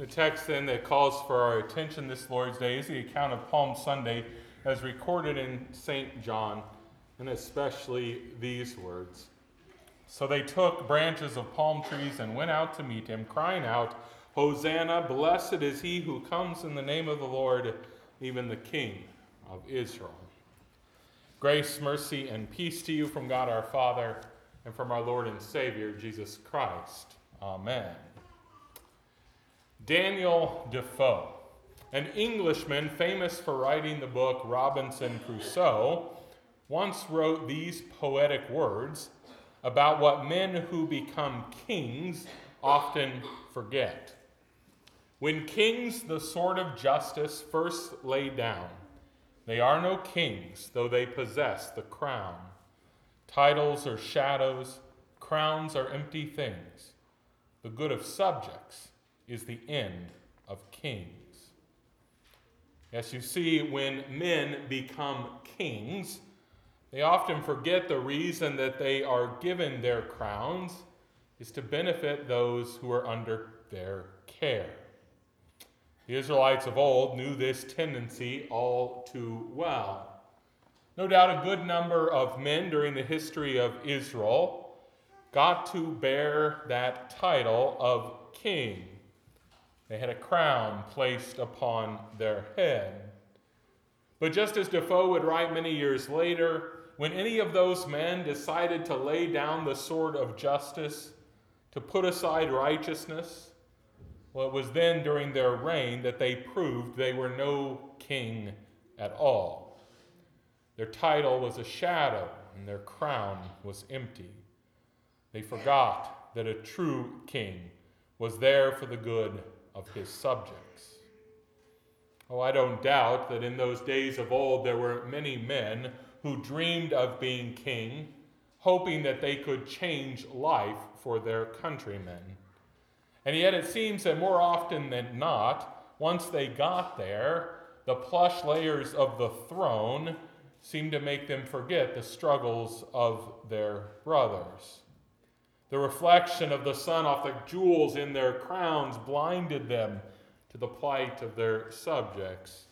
The text then that calls for our attention this Lord's Day is the account of Palm Sunday as recorded in St. John, and especially these words. So they took branches of palm trees and went out to meet him, crying out, Hosanna, blessed is he who comes in the name of the Lord, even the King of Israel. Grace, mercy, and peace to you from God our Father and from our Lord and Savior, Jesus Christ. Amen. Daniel Defoe, an Englishman famous for writing the book Robinson Crusoe, once wrote these poetic words about what men who become kings often forget. When kings the sword of justice first lay down, they are no kings, though they possess the crown. Titles are shadows, crowns are empty things. The good of subjects is the end of kings. Yes, you see, when men become kings, they often forget the reason that they are given their crowns is to benefit those who are under their care. The Israelites of old knew this tendency all too well. No doubt a good number of men during the history of Israel got to bear that title of king. They had a crown placed upon their head. But just as Defoe would write many years later, when any of those men decided to lay down the sword of justice, to put aside righteousness, well, it was then during their reign that they proved they were no king at all. Their title was a shadow, and their crown was empty. They forgot that a true king was there for the good of his subjects. Oh, I don't doubt that in those days of old there were many men who dreamed of being king, hoping that they could change life for their countrymen. And yet it seems that more often than not, once they got there, the plush layers of the throne seemed to make them forget the struggles of their brothers. The reflection of the sun off the jewels in their crowns blinded them to the plight of their subjects.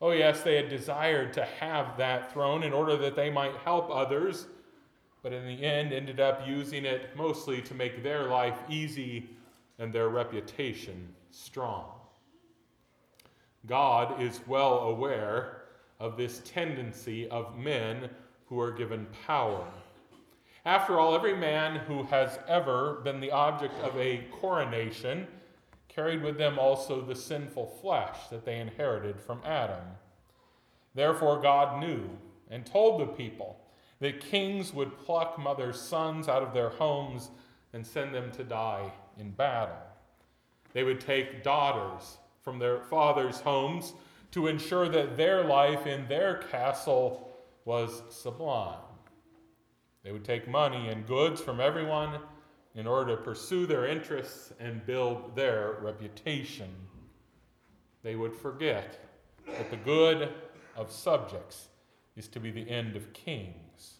Oh, yes, they had desired to have that throne in order that they might help others, but in the end ended up using it mostly to make their life easy and their reputation strong. God is well aware of this tendency of men who are given power. After all, every man who has ever been the object of a coronation carried with them also the sinful flesh that they inherited from Adam. Therefore, God knew and told the people that kings would pluck mothers' sons out of their homes and send them to die in battle. They would take daughters from their fathers' homes to ensure that their life in their castle was sublime. They would take money and goods from everyone in order to pursue their interests and build their reputation. They would forget that the good of subjects is to be the end of kings.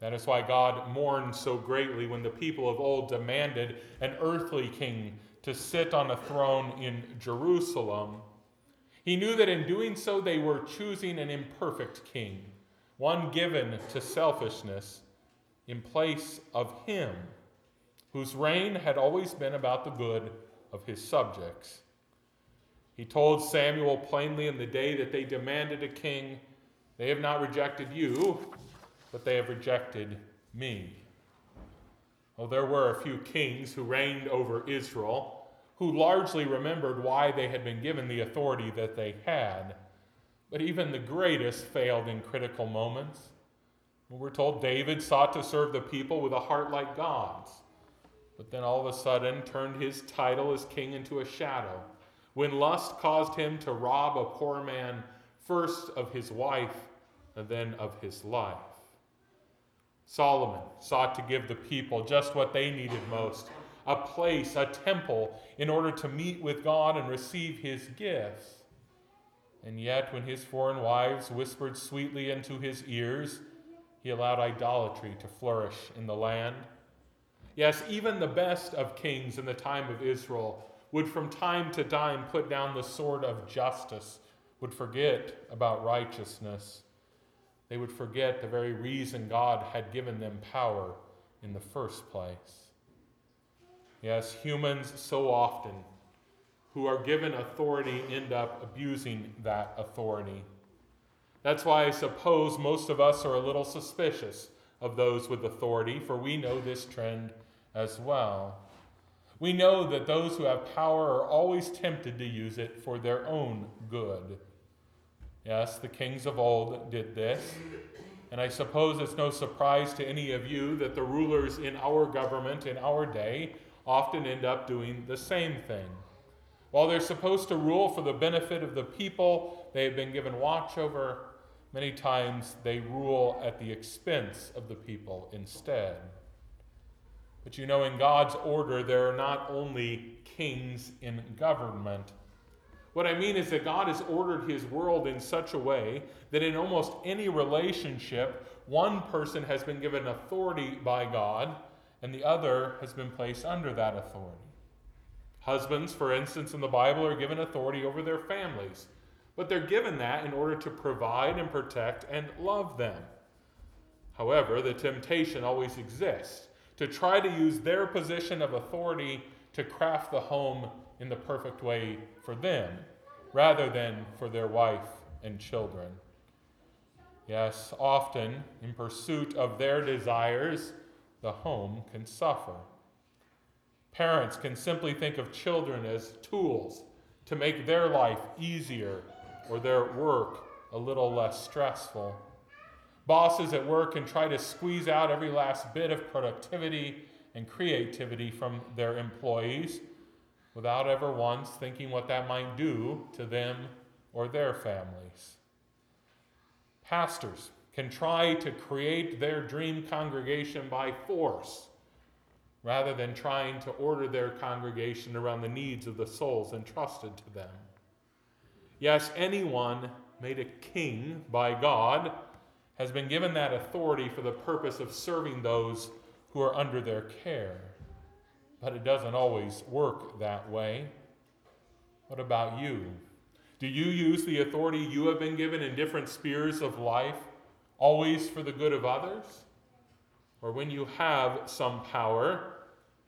That is why God mourned so greatly when the people of old demanded an earthly king to sit on a throne in Jerusalem. He knew that in doing so they were choosing an imperfect king, one given to selfishness in place of him, whose reign had always been about the good of his subjects. He told Samuel plainly in the day that they demanded a king, They have not rejected you, but they have rejected me. Well, there were a few kings who reigned over Israel who largely remembered why they had been given the authority that they had. But even the greatest failed in critical moments. We're told David sought to serve the people with a heart like God's, but then all of a sudden turned his title as king into a shadow when lust caused him to rob a poor man first of his wife and then of his life. Solomon sought to give the people just what they needed most a place, a temple, in order to meet with God and receive his gifts. And yet, when his foreign wives whispered sweetly into his ears, he allowed idolatry to flourish in the land. Yes, even the best of kings in the time of Israel would from time to time put down the sword of justice, would forget about righteousness. They would forget the very reason God had given them power in the first place. Yes, humans so often who are given authority end up abusing that authority. That's why I suppose most of us are a little suspicious of those with authority, for we know this trend as well. We know that those who have power are always tempted to use it for their own good. Yes, the kings of old did this. And I suppose it's no surprise to any of you that the rulers in our government in our day often end up doing the same thing. While they're supposed to rule for the benefit of the people they have been given watch over, many times they rule at the expense of the people instead. But you know, in God's order, there are not only kings in government. What I mean is that God has ordered his world in such a way that in almost any relationship, one person has been given authority by God and the other has been placed under that authority. Husbands, for instance, in the Bible are given authority over their families, but they're given that in order to provide and protect and love them. However, the temptation always exists to try to use their position of authority to craft the home in the perfect way for them, rather than for their wife and children. Yes, often in pursuit of their desires, the home can suffer. Parents can simply think of children as tools to make their life easier or their work a little less stressful. Bosses at work can try to squeeze out every last bit of productivity and creativity from their employees without ever once thinking what that might do to them or their families. Pastors can try to create their dream congregation by force rather than trying to order their congregation around the needs of the souls entrusted to them. Yes, anyone made a king by God has been given that authority for the purpose of serving those who are under their care. But it doesn't always work that way. What about you? Do you use the authority you have been given in different spheres of life always for the good of others? Or when you have some power,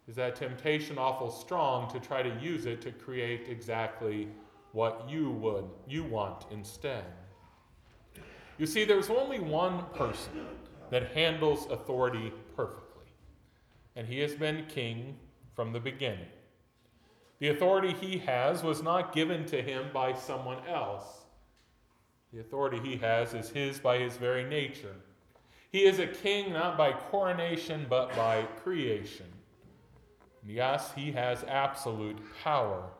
is that temptation awful strong to try to use it to create exactly what you would you want instead? You see, there's only one person that handles authority perfectly, and he has been king from the beginning. The authority he has was not given to him by someone else. The authority he has is his by his very nature. He is a king not by coronation, but by creation. Yes, he has absolute power.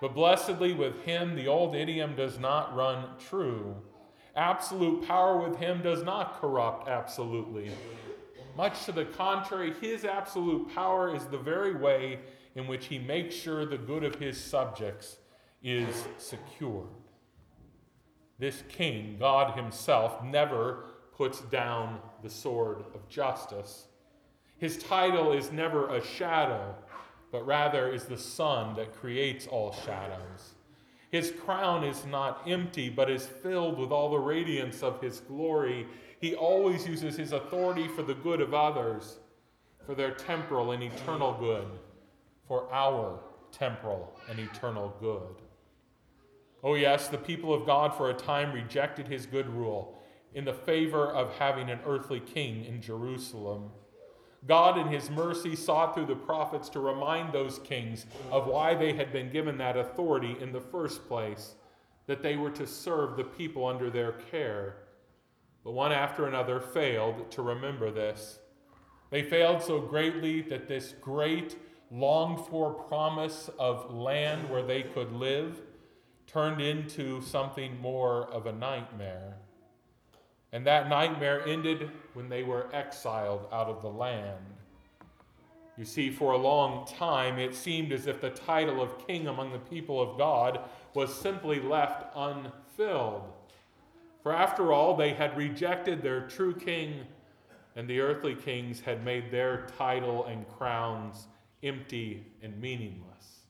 But blessedly with him, the old idiom does not run true. Absolute power with him does not corrupt absolutely. Much to the contrary, his absolute power is the very way in which he makes sure the good of his subjects is secured. This king, God himself, never puts down the sword of justice. His title is never a shadow, but rather is the sun that creates all shadows. His crown is not empty, but is filled with all the radiance of his glory. He always uses his authority for the good of others, for their temporal and eternal good, for our temporal and eternal good. Oh, yes, the people of God for a time rejected his good rule in the favor of having an earthly king in Jerusalem. God, in his mercy, sought through the prophets to remind those kings of why they had been given that authority in the first place, that they were to serve the people under their care. But one after another failed to remember this. They failed so greatly that this great, longed for promise of land where they could live turned into something more of a nightmare. And that nightmare ended when they were exiled out of the land. You see, for a long time, it seemed as if the title of king among the people of God was simply left unfilled. For after all, they had rejected their true king, and the earthly kings had made their title and crowns empty and meaningless.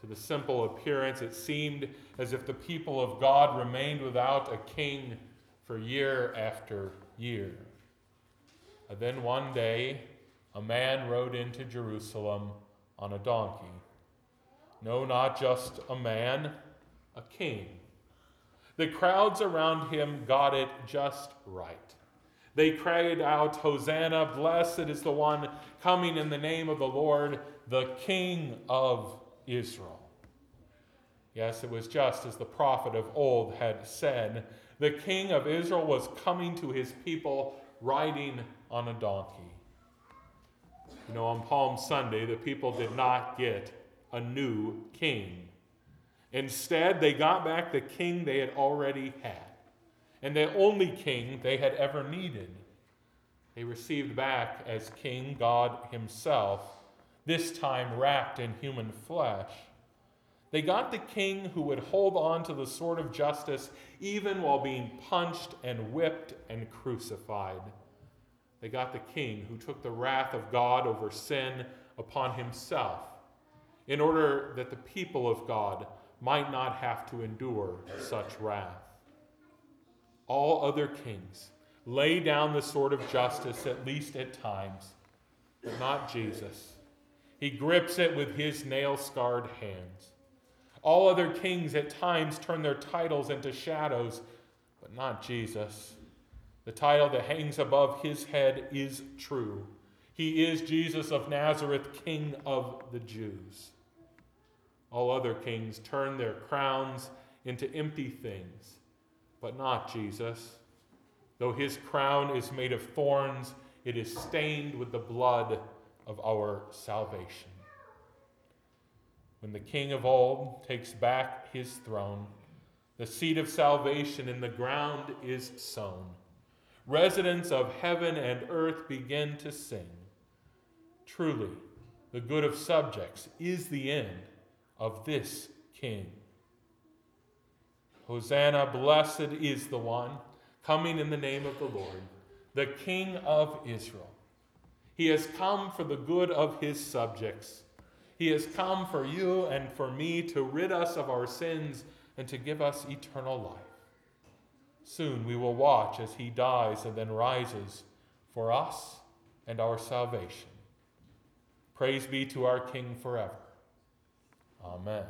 To the simple appearance, it seemed as if the people of God remained without a king for year after year. And then one day, a man rode into Jerusalem on a donkey. No, not just a man, a king. The crowds around him got it just right. They cried out, Hosanna, blessed is the one coming in the name of the Lord, the King of Israel. Yes, it was just as the prophet of old had said the King of Israel was coming to his people riding on a donkey. You know, on Palm Sunday, the people did not get a new king. Instead, they got back the king they had already had, and the only king they had ever needed. They received back as king God Himself, this time wrapped in human flesh. They got the king who would hold on to the sword of justice even while being punched and whipped and crucified. They got the king who took the wrath of God over sin upon himself in order that the people of God might not have to endure such wrath. All other kings lay down the sword of justice, at least at times, but not Jesus. He grips it with his nail scarred hands. All other kings at times turn their titles into shadows, but not Jesus. The title that hangs above his head is true. He is Jesus of Nazareth, King of the Jews. All other kings turn their crowns into empty things, but not Jesus. Though his crown is made of thorns, it is stained with the blood of our salvation. When the king of old takes back his throne, the seed of salvation in the ground is sown. Residents of heaven and earth begin to sing. Truly, the good of subjects is the end of this king. Hosanna, blessed is the one coming in the name of the Lord, the King of Israel. He has come for the good of his subjects. He has come for you and for me to rid us of our sins and to give us eternal life. Soon we will watch as he dies and then rises for us and our salvation. Praise be to our King forever. Amen.